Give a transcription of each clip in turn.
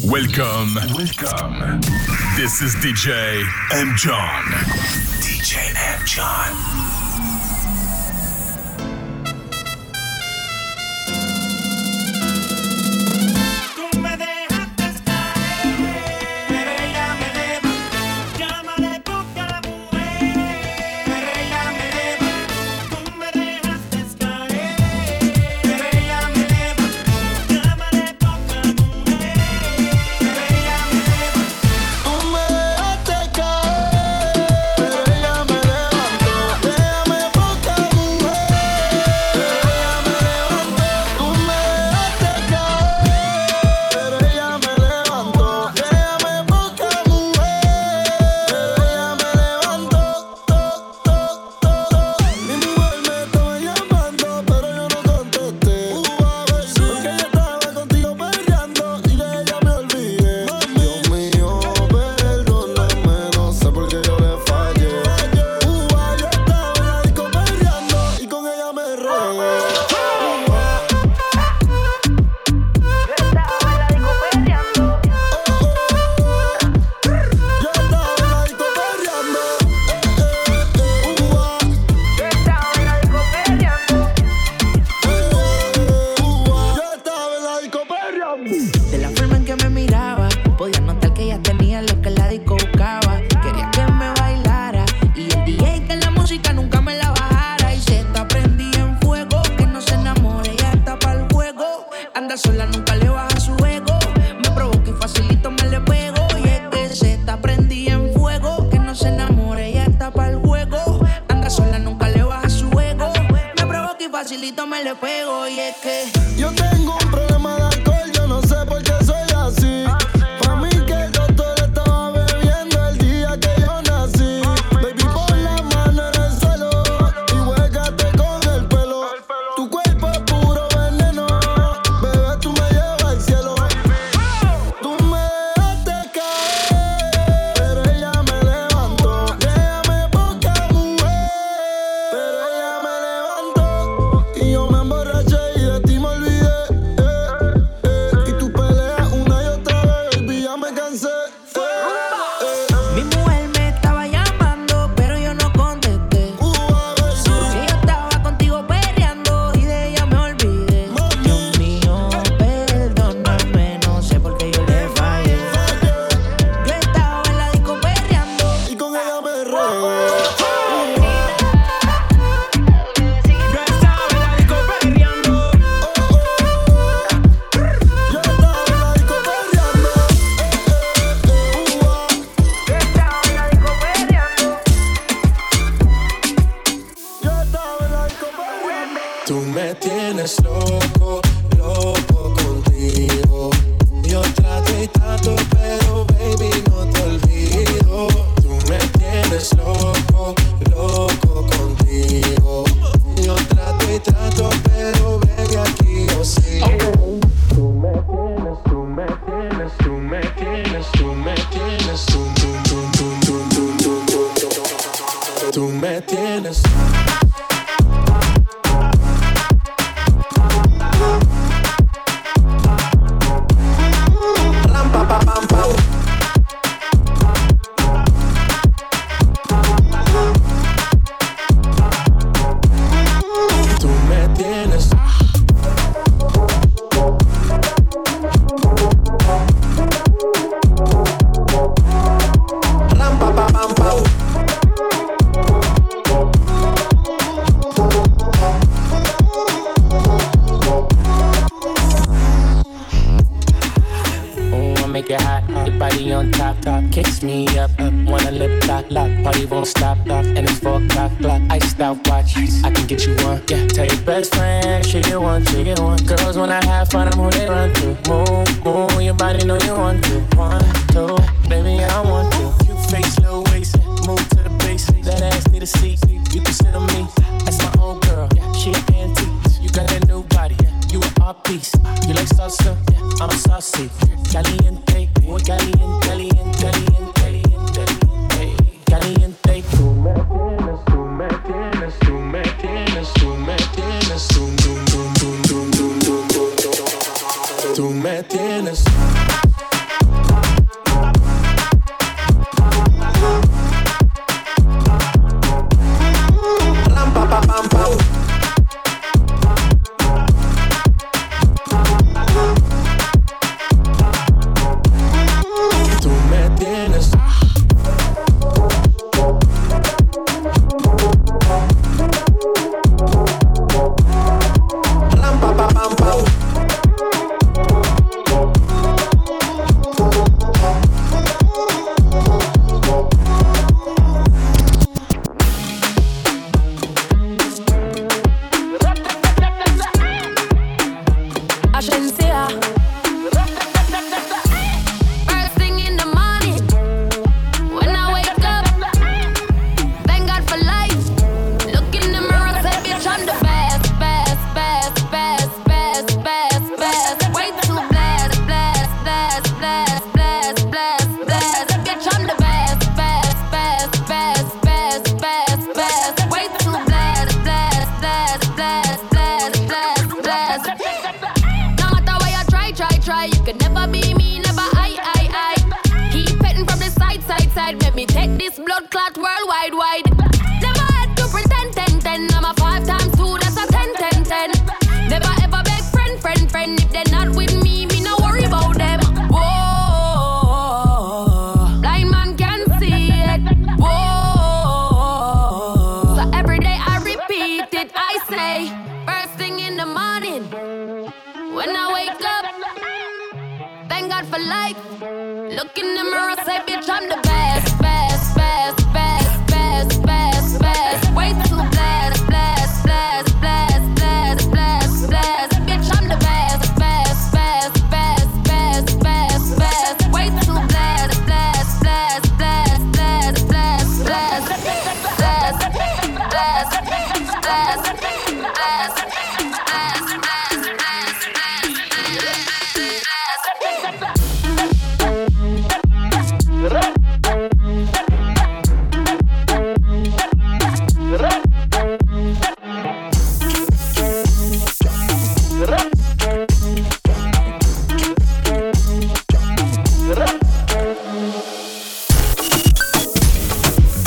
Welcome, welcome. This is DJ M. John. DJ M. John. solito me le pego y es que yo tengo un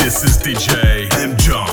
This is DJ M. John.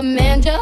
Amanda.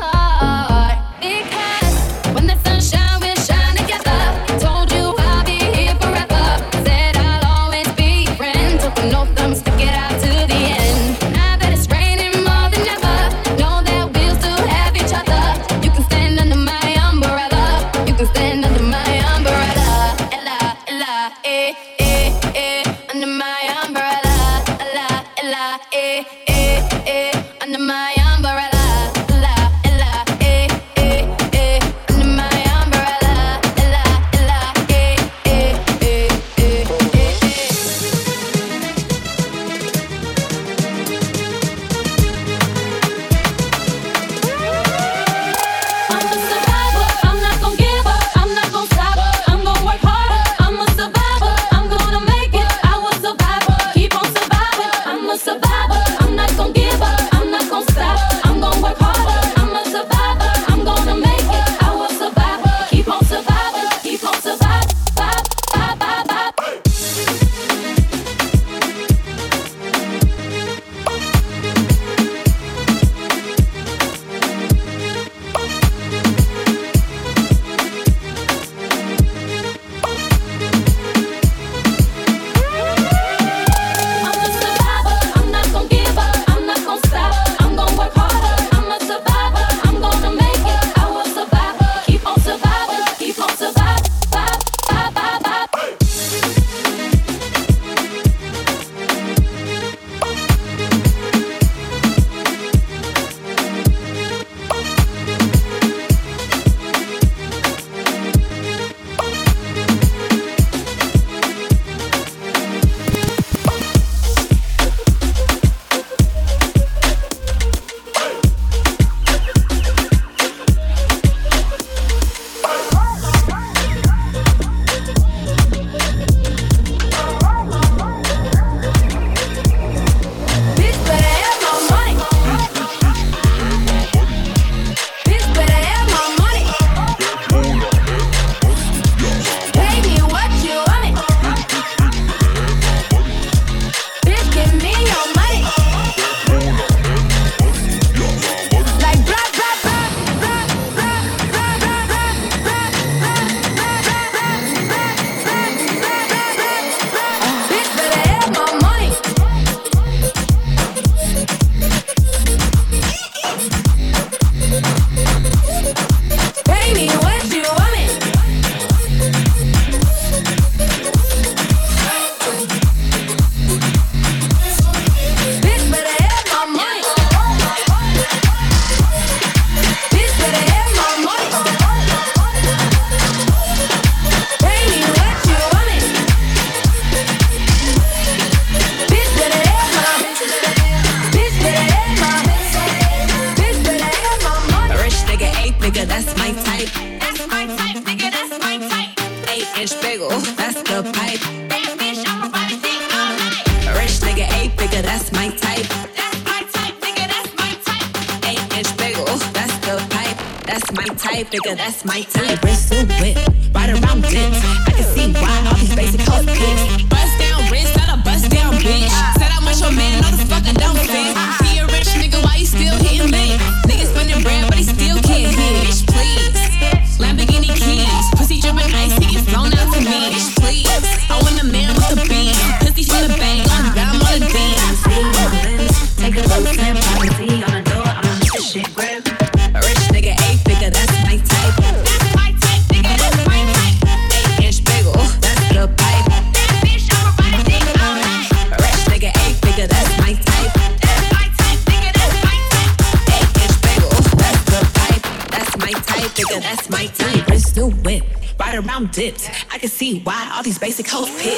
I can see why all these basic hoes pissed.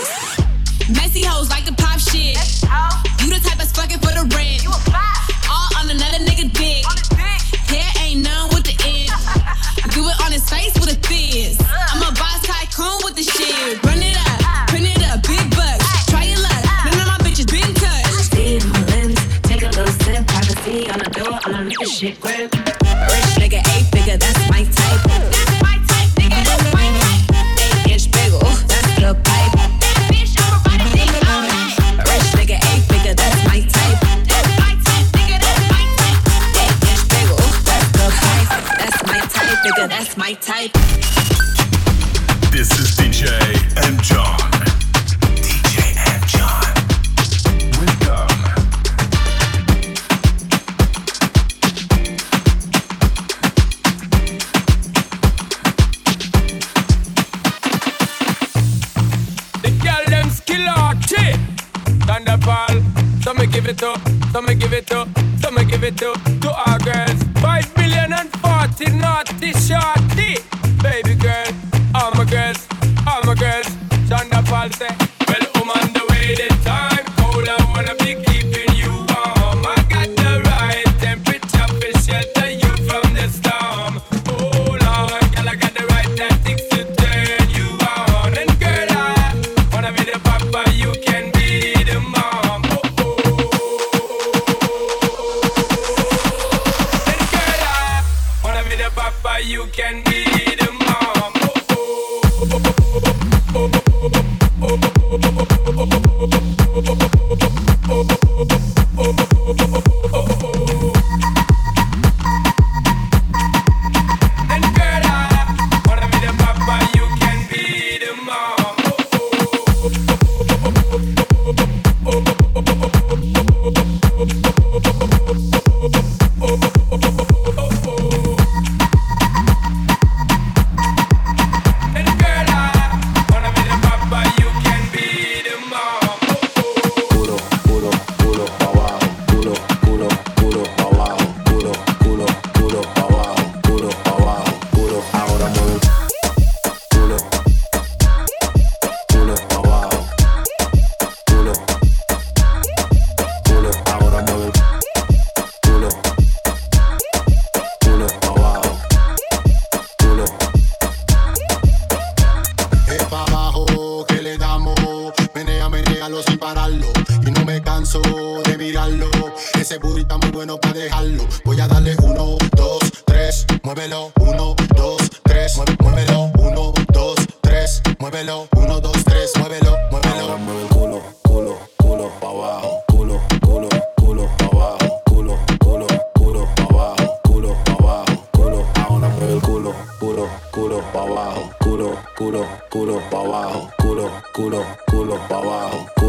culo, culo, culo pa' abajo.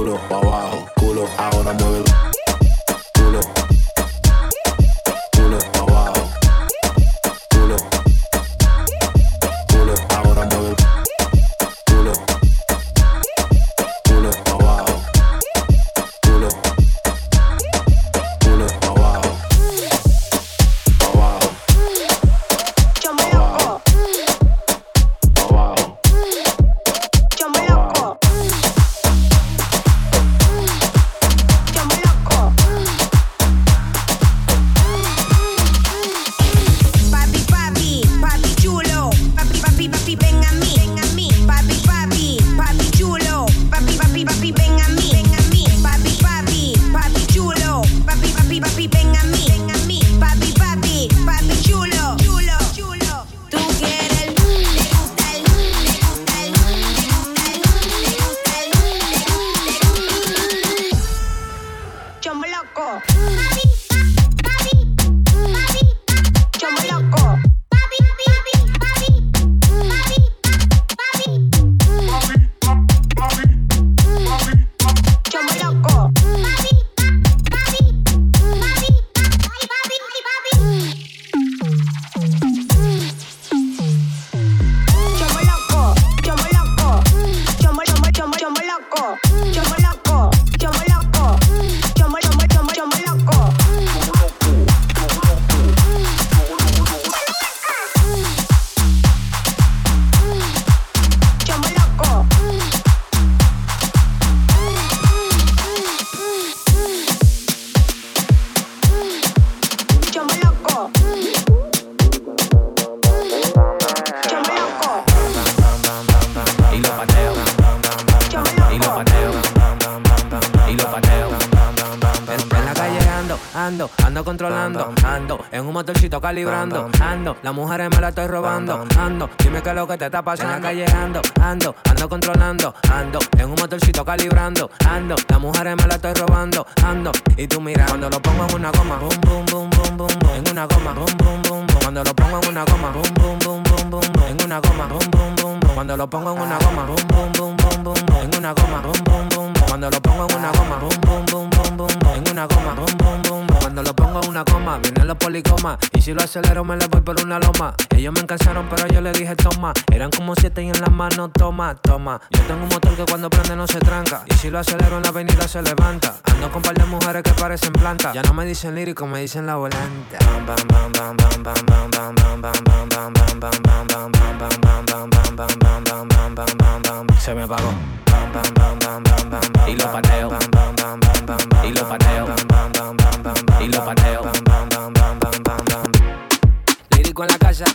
Calibrando, ando, las mujeres me la estoy robando, ando, dime qué es lo que te está pasando en la calle, ando, ando, ando controlando, ando, en un motorcito calibrando, ando, las mujeres me la estoy robando, ando, y tú mira, cuando lo pongo en una goma, boom, boom, boom, boom, boom, boom, en una goma, boom, boom, boom, boom, cuando lo pongo en una goma, boom, boom, boom, boom, boom, boom, en una goma, boom, boom, boom, boom, cuando lo pongo en una goma, boom, boom, boom, boom, boom, boom, en una goma, boom, boom, boom, boom, cuando lo pongo en una goma, boom, boom, boom, boom, boom, boom, en una goma, boom, boom, boom, cuando lo pongo en una coma, vienen los policomas, y si lo acelero me le voy por una loma, ellos me encansaron pero yo le dije toma, eran como siete y en la mano toma, toma, yo tengo un motor que cuando prende no se tranca, y si lo acelero en la avenida se levanta, ando con par de mujeres que parecen plantas, ya no me dicen lírico, me dicen la volante. Se me apagó. Y lo pateo. Y lo pateo. Y lo pateo. Lírico en la casa.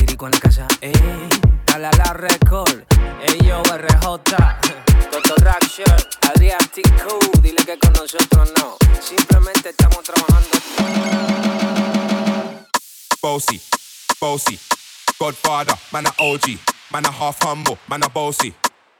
Lírico en la casa. Ey, dale a la record. Ey, yo, RJ. Toto Raction. Adrián TQ. Dile que con nosotros no. Simplemente estamos trabajando. Bossy, bossy, Godfather, man a OG, man half humble, man a bossy.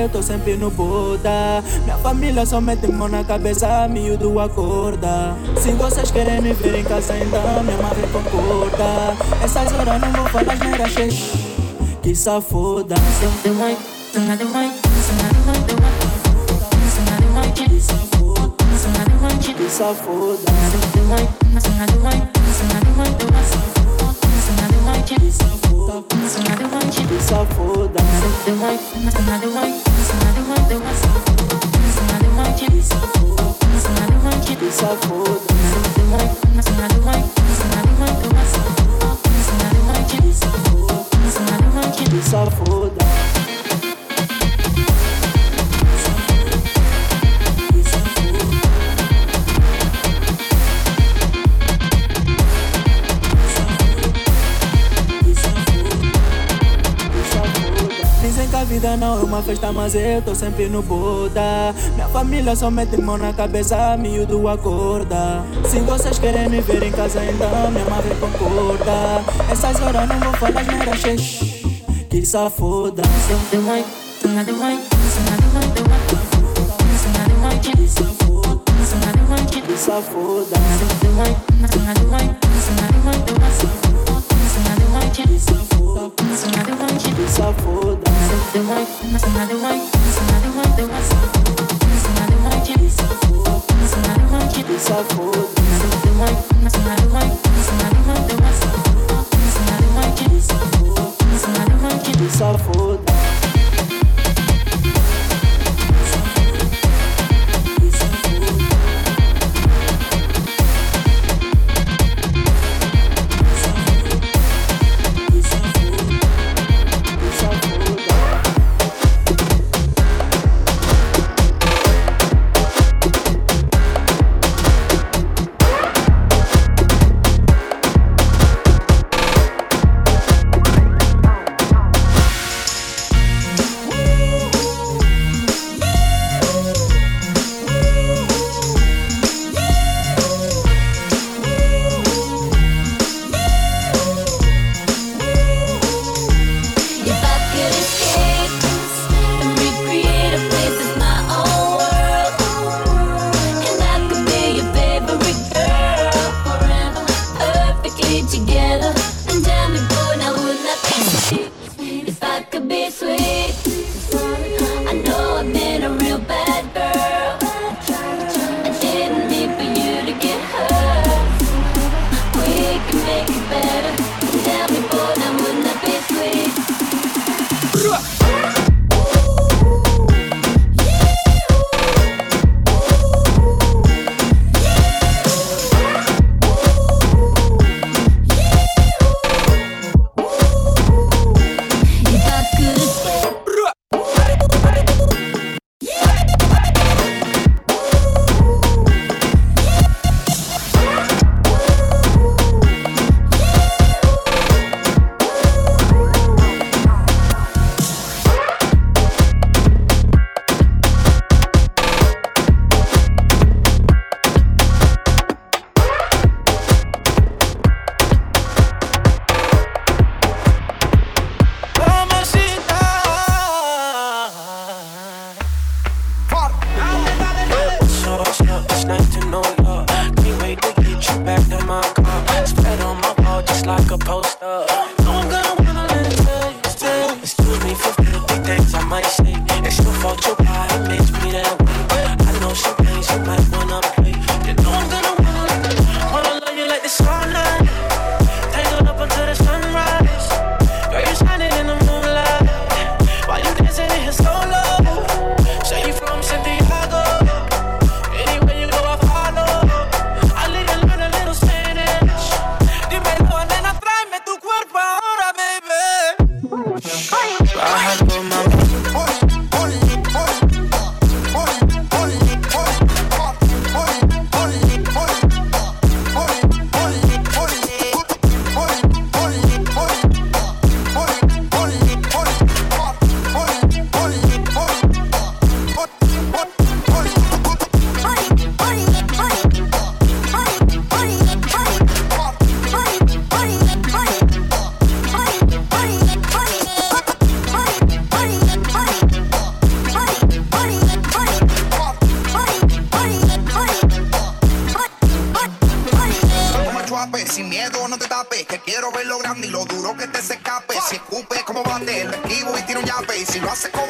eu tô sempre no Buda. Minha família só mete mão na cabeça, miúdo acorda. Se vocês querem me ver em casa ainda, minha madre concorda. Essas horas não vou falar nada, xex. Que. Que safoda. Que. Que safoda. Que safoda. vida não é uma festa, mas eu tô sempre no boda. Minha família só mete mão na cabeça, miúdo acorda. Se vocês querem me ver em casa, então minha mãe concorda. Essas horas não vou falar merda, xixi. Que safoda. Sou the que safoda. Que safoda. Só one. classical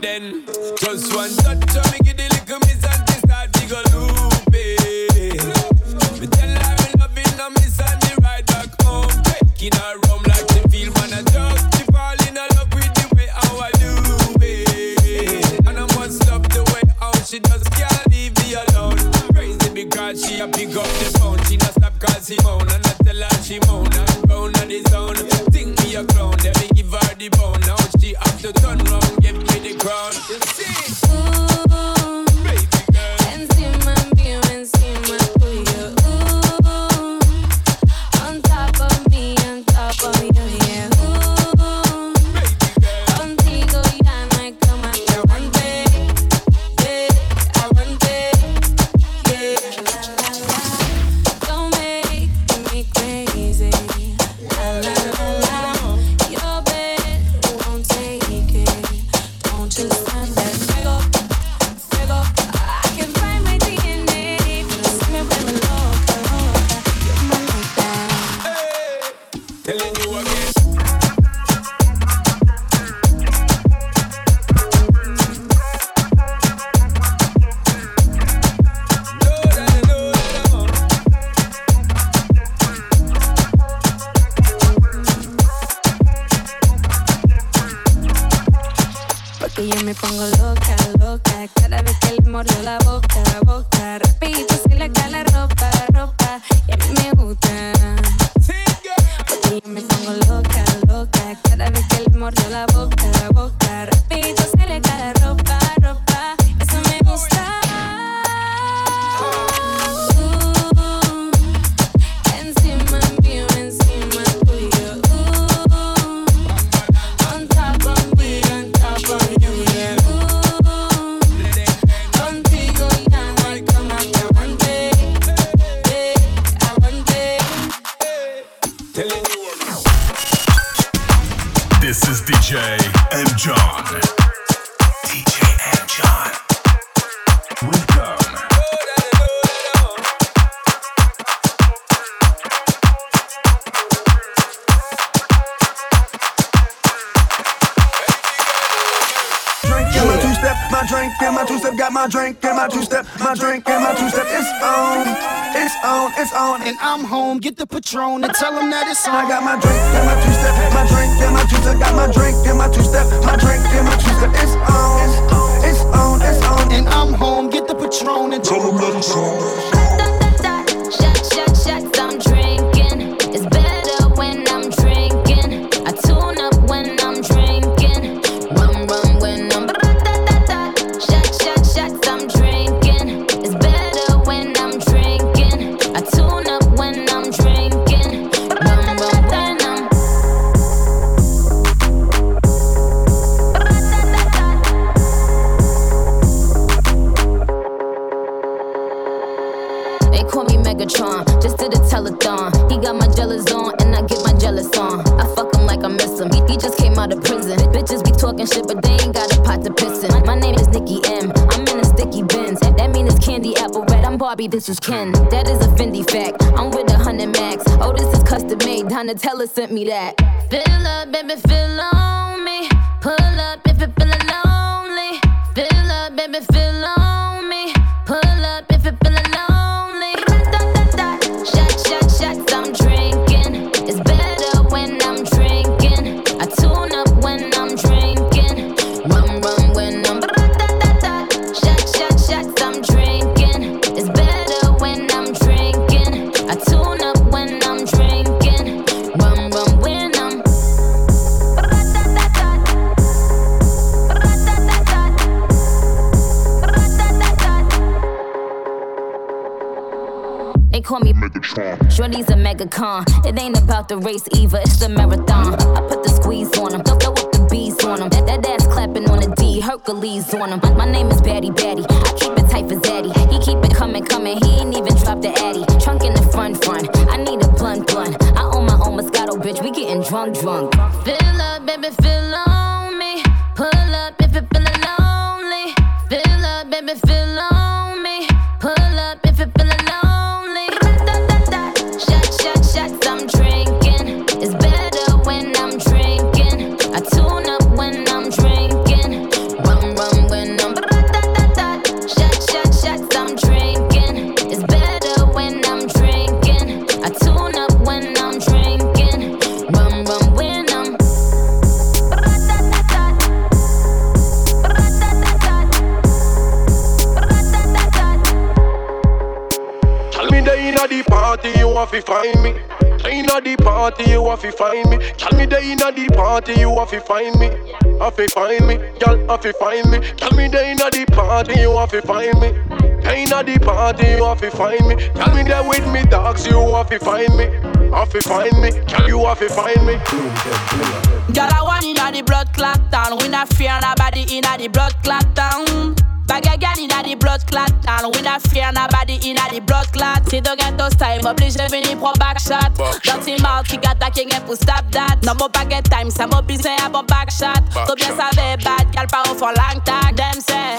then. Just one touch of me. get the Patron and tell them that it's on. I got my drink and my two step, my drink and my juice. I got my drink and my two step, my drink and my two step. It's on, it's on, it's on, it's on. And I'm home, get the Patron and tell them that it's on. sorry, this is Ken. That is a Fendi fact. I'm with a hundred max. Oh, this is custom made. Donatella sent me that. Fill up, baby, fill on me. Pull up. con. It ain't about the race either, it's the marathon. I put the squeeze on him, don't throw up the bees on him. That, that ass clapping on a D. Hercules on him. My name is Batty Batty, I keep it tight for Zaddy. He keep it coming, coming, he ain't even dropped the Addy. Trunk in the front, front, I need a blunt, blunt. I own my own Moscato, bitch, we getting drunk, drunk. Find me. Tell me there inna the party, you want to find me. Have to find me, girl, have to find me. Tell me there inna the party, you want to find me. Inna the party, you have to find me. Tell me there with me dogs, you have to find me. Have to find me, girl, you have to find me. Girl, I want inna the blood clot town. We not fear nobody inna the blood clot town. Bag a gal inna the blood clot town. We not fear nobody inna the blood clot. C'est de ghetto style, m'oblige de venir pour back shot. Dirty mouth qui gâte à king pour stop that. Non, mon pas get time, ça m'a besoin à bon back shot. Trop bien savait bad, gal pas for long tag. Them say.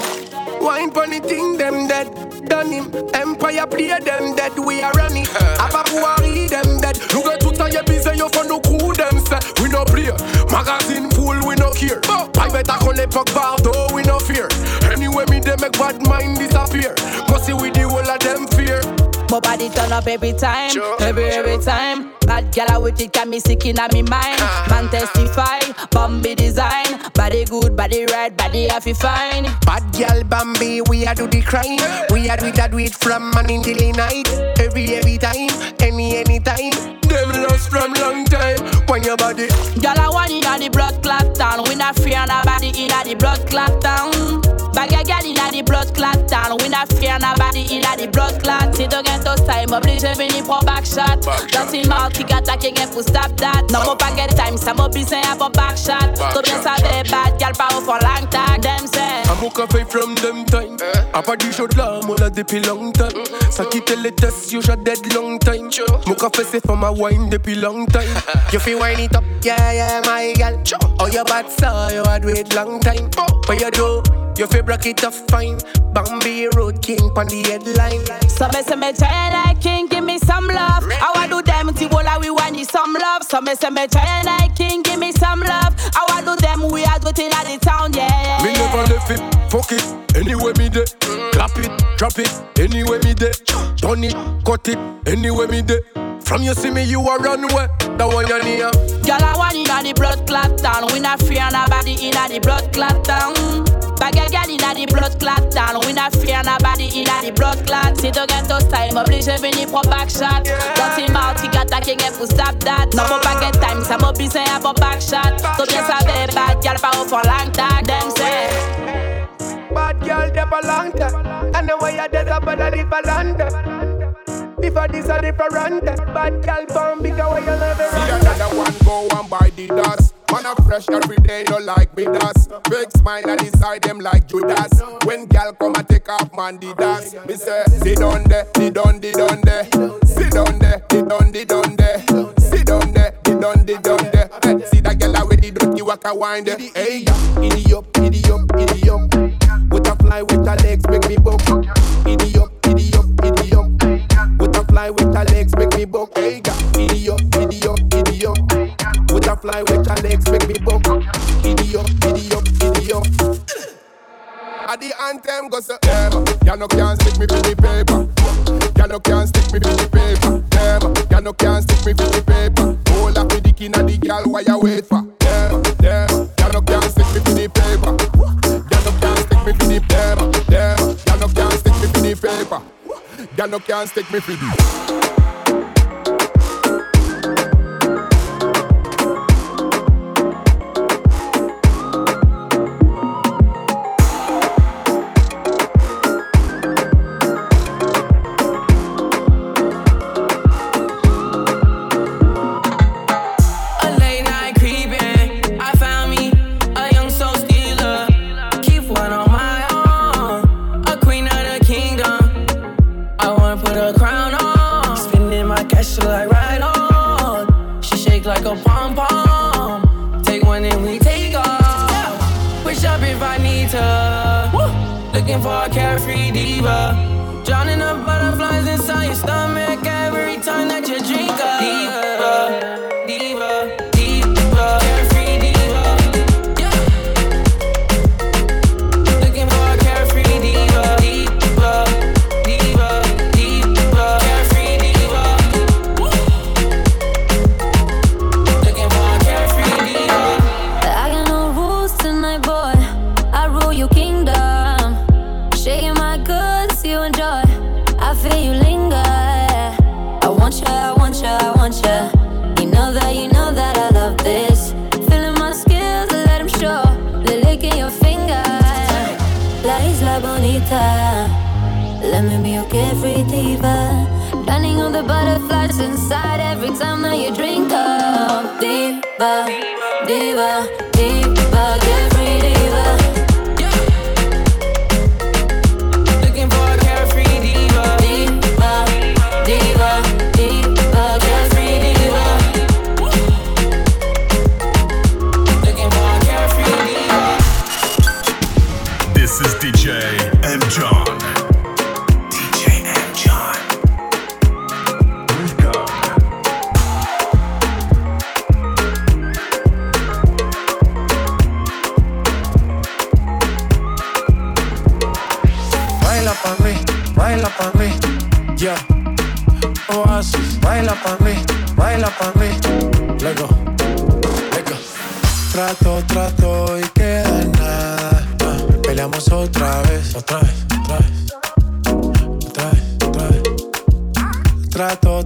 Wine funny thing, them dead. Done him. Empire play them dead. We are running. Abapuari them dead. Look at tout ça, y'a busy, yo for no crew them say. We no play. Magazine full, we no care. I better qu'on l'époque Bardo, we no fear. Anyway, me they make bad mind disappear. Must see with the whole of them fear. My body turn up every time, every every time. Bad gal I with it can me sick in me mind. Ah. Man testify, Bambi design. Body good, body right, body happy fine. Bad girl Bambi, we a do the crime. We a do it, a do it from morning till the night. Every every time, any any time. Them lost from long time. When your body, Girl I want inna the blood clot town. We not fear nobody inna the blood clot town. Bag a gal inna the blood clot town. We not fear nobody inna the blood clot. C'est de ghetto style, m'oblige de venir pour back shot. Dirty mouth qui gâte à king pour stop that. Non, mon pas get time, ça m'a besoin à pour back shot. Trop bien savait bad gal pas au for long tag. Them say. I'm a fait from them time. Eh. A pas du show de là, moi là depuis long time. Mm-hmm. Ça quitte les tests, you shot dead long time. Mon café c'est for my wine depuis long time. You feel wine it up, yeah, yeah, my gal. Oh, your bad so you had wait long time. Oh. What you do? You feel break it up fine. Bambi Road King on the headline. So me say me try like king, give me some love. I want do them to bola we want you some love. So me say me try like king, give me some love. I want do them we are do thing at the town, yeah. Me never left it, fuck it, anyway me dey. Clap it, drop it, anyway me dey. Turn it, cut it, anyway me dey. From you see me, you a run away. That one you near. Girl, I want inna the blood clot town. We not fear nobody inna the blood clot town. Bag a gal inna the blood clot town. We not fear nobody inna the blood clot. C'est de ghetto style, m'oblige de venir pour back shot. Dirty mouth qui gâte à king pour stop that. Non, mon pas get time, ça m'a besoin à pour back shot. Trop bien savait bad gal pas au for long tag. Them say. Bad girl, they belong to. And the way you dead up, but I live a land. Before this, a different. Bad girl, born bigger way you live See another one go and buy the dust. Man a fresh every day, no like me dust. Big smile and inside them like Judas. When gal come and take off man the dust. Me say, sit down there, sit down, sit down there. Sit down there, sit down, sit down there. Sit down there, sit down, sit down there. See that gal with the dirty waka wind. Hey, idiot, up, idiot, idiot. With a fly with her legs make me buck. Idiot, idiot, idiot. With a fly with her legs make me buck. Hey, idiot, idiot, idiot. With a fly with her legs make me buck. Idiot, idiot, idiot. At the anthem go so them, ya no can't stick me for the paper. Ya no can't stick me for the paper. Them, ya no can't stick me for the paper. Hold up with the king of the gal, why you wait for? Them, them, ya no can't stick me for the paper. Ya no can't stick me for the paper. Them, ya no can't stick me for the paper. Ya no can't stick me for the. baila pa' mí, yeah. Oasis, baila pa' mí, baila pa' mí. Lego, lego. Trato, trato y queda nada. Ah, peleamos otra vez, otra vez, otra vez. Otra vez, otra vez. Trato,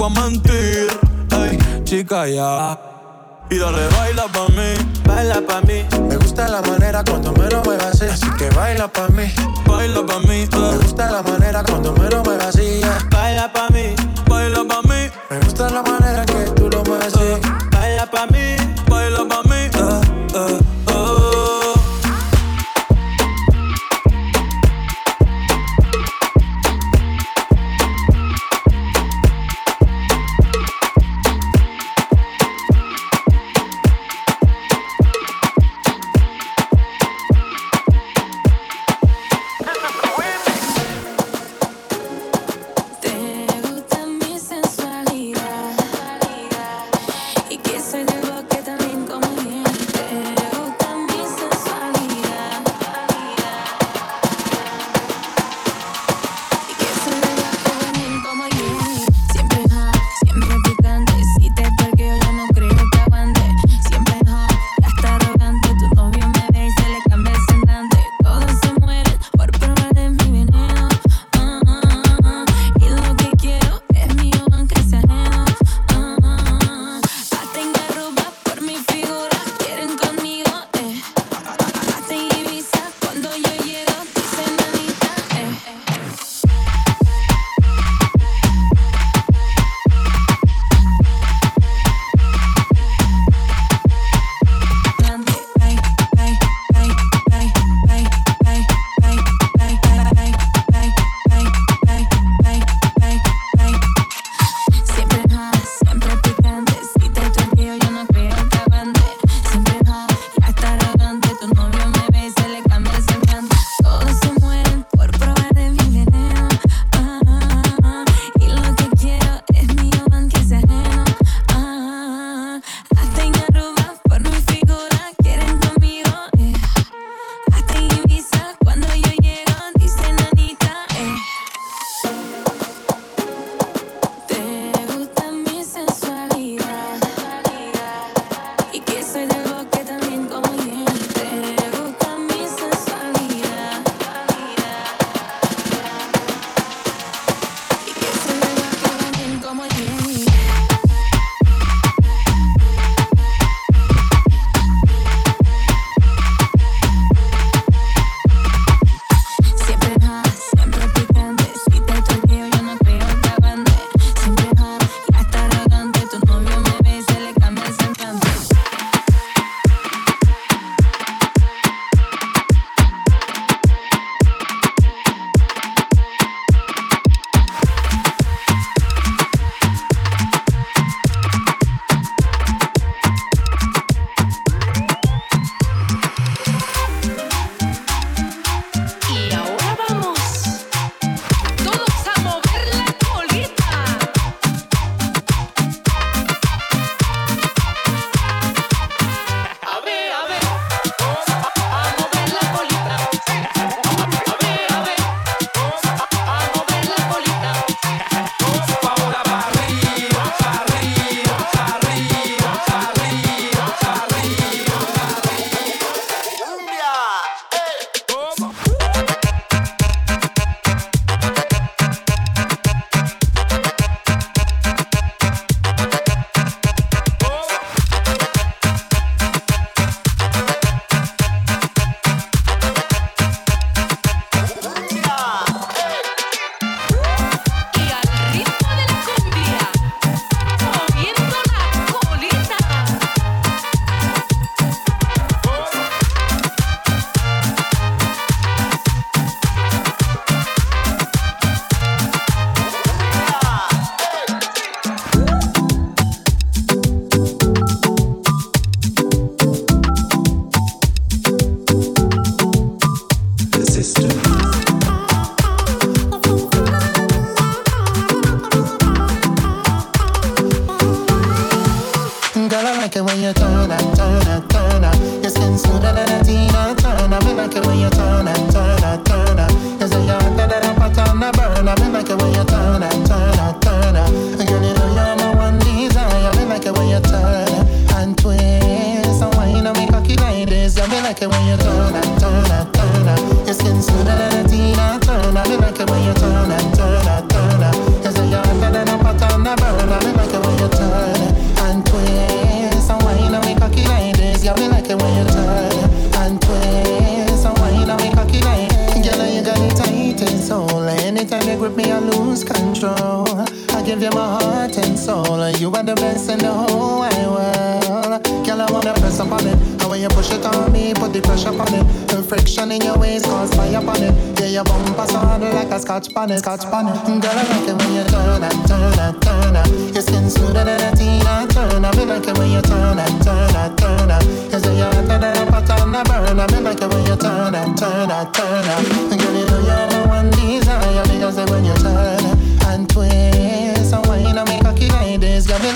pa' mentir. Ey, chica, ya. Y dale, baila pa' mí. Baila pa' mí. Me gusta la manera cuando me lo muevas así. Eh. Así que baila pa' mí. Baila pa' mí. Me eh. gusta la manera cuando me lo muevas así eh.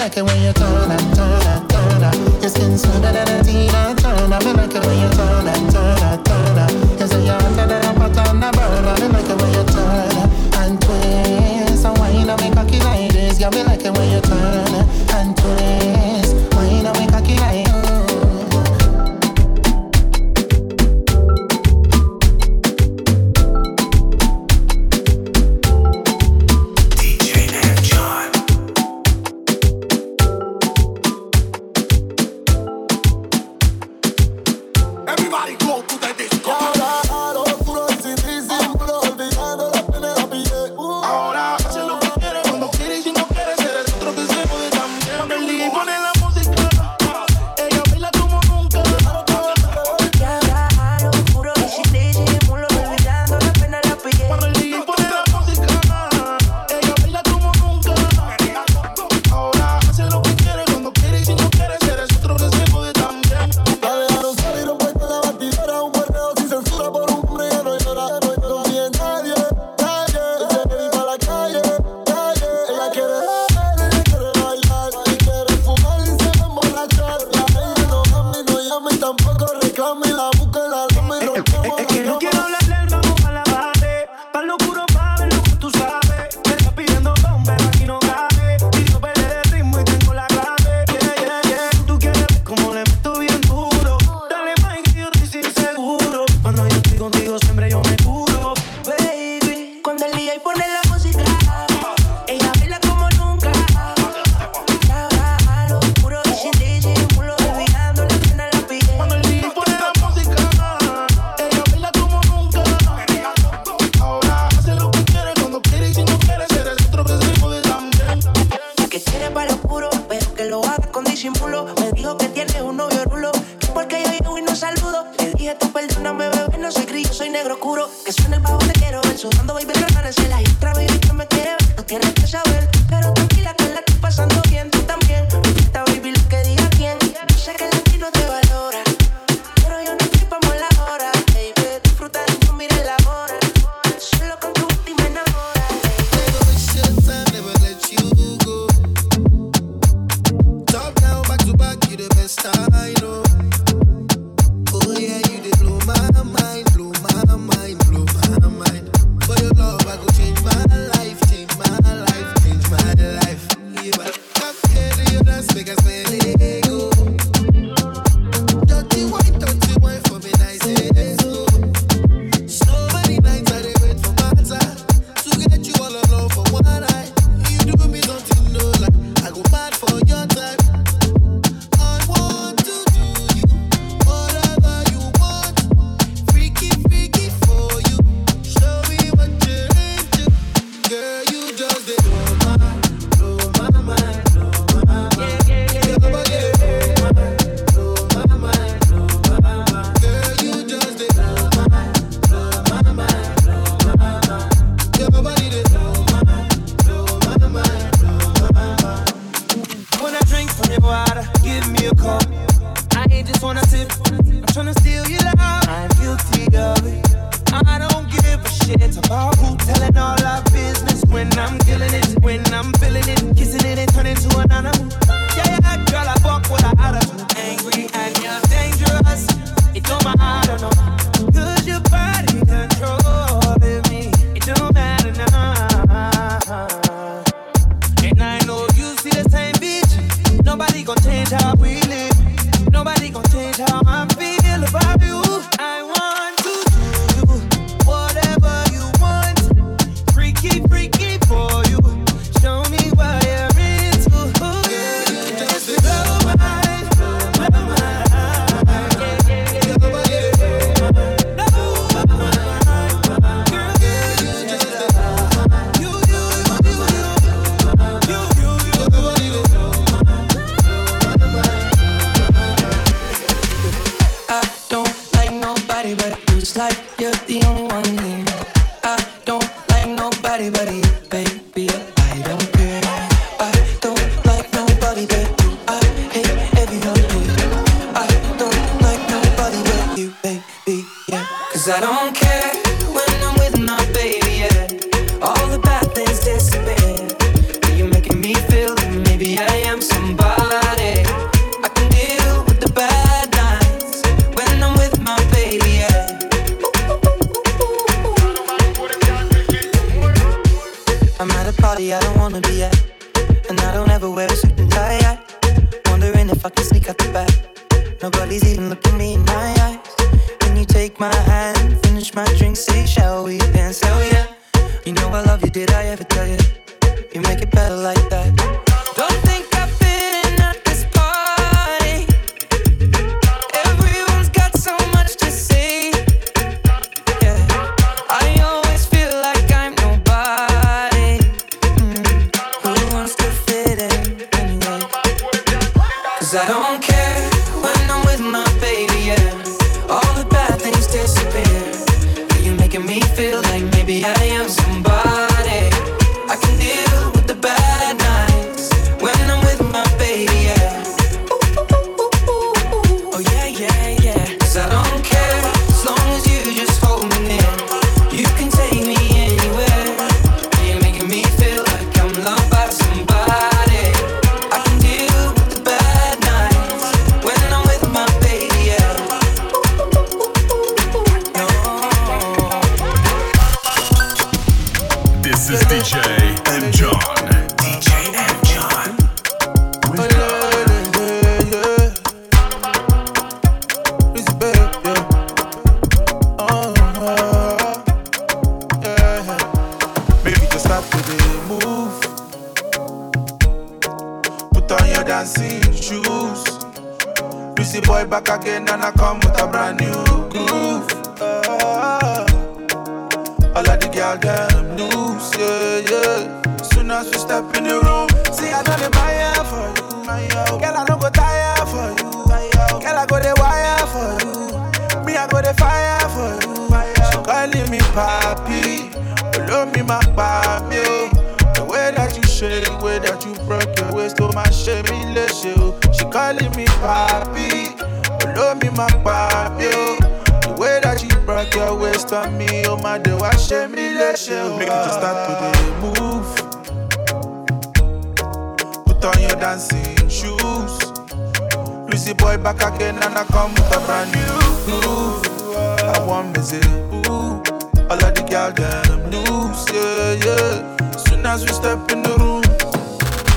like it when you turn and turn and turn. Your skin smoother than a tina. more than shoes. Lucy boy back again and I come with a brand new groove. I want me say, ooh, all of the girls them loose, yeah, yeah. Soon as we step in the room,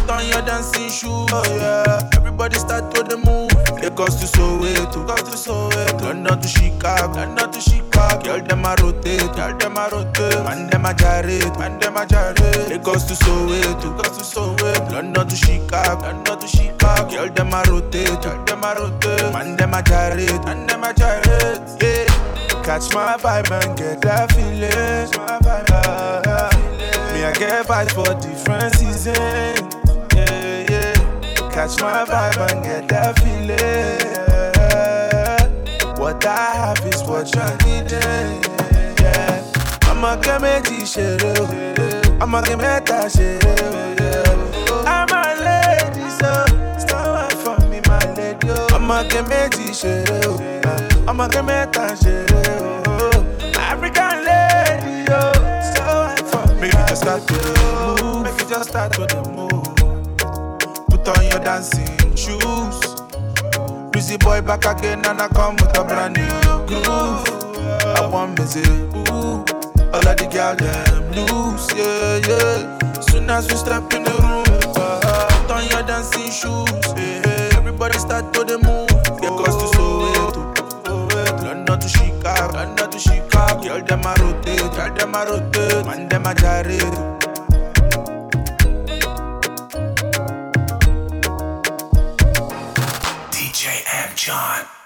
turn your dancing shoes, oh, yeah. Everybody start to the move. Lagos to Soweto, Lagos to Soweto, London to Chicago, London to Chicago. Girl them a rotate, girl them a rotate, man them a gyrate, man them a gyrate. Lagos to Soweto, Lagos to Soweto, London to Chicago, London to Chicago. Girl them a rotate, girl them a rotate, man them a gyrate, man them a gyrate. Yeah. Catch my vibe and get that feeling. Catch my vibe, ah, Uh, feeling. me I get vibes for different seasons catch my vibe and get that feeling. What I have is what you need? Yeah. I'ma get. Oh. I'ma get. Oh. I'm a lady, so stand right for me, my lady. Oh. I'ma get. I'ma get. African lady, yo. So right for me. Maybe just start to move. Maybe just start to move. On your dancing shoes. Busy boy back again and I come with a brand new groove. I want ooh, all of the girl them loose, yeah, yeah. Soon as we step in the room, uh-huh. put on your dancing shoes. Everybody start to the move, get close to Soweto, London to Chicago, London to Chicago. Girl them a rotate, girl them a rotate, man them a gyrate. John.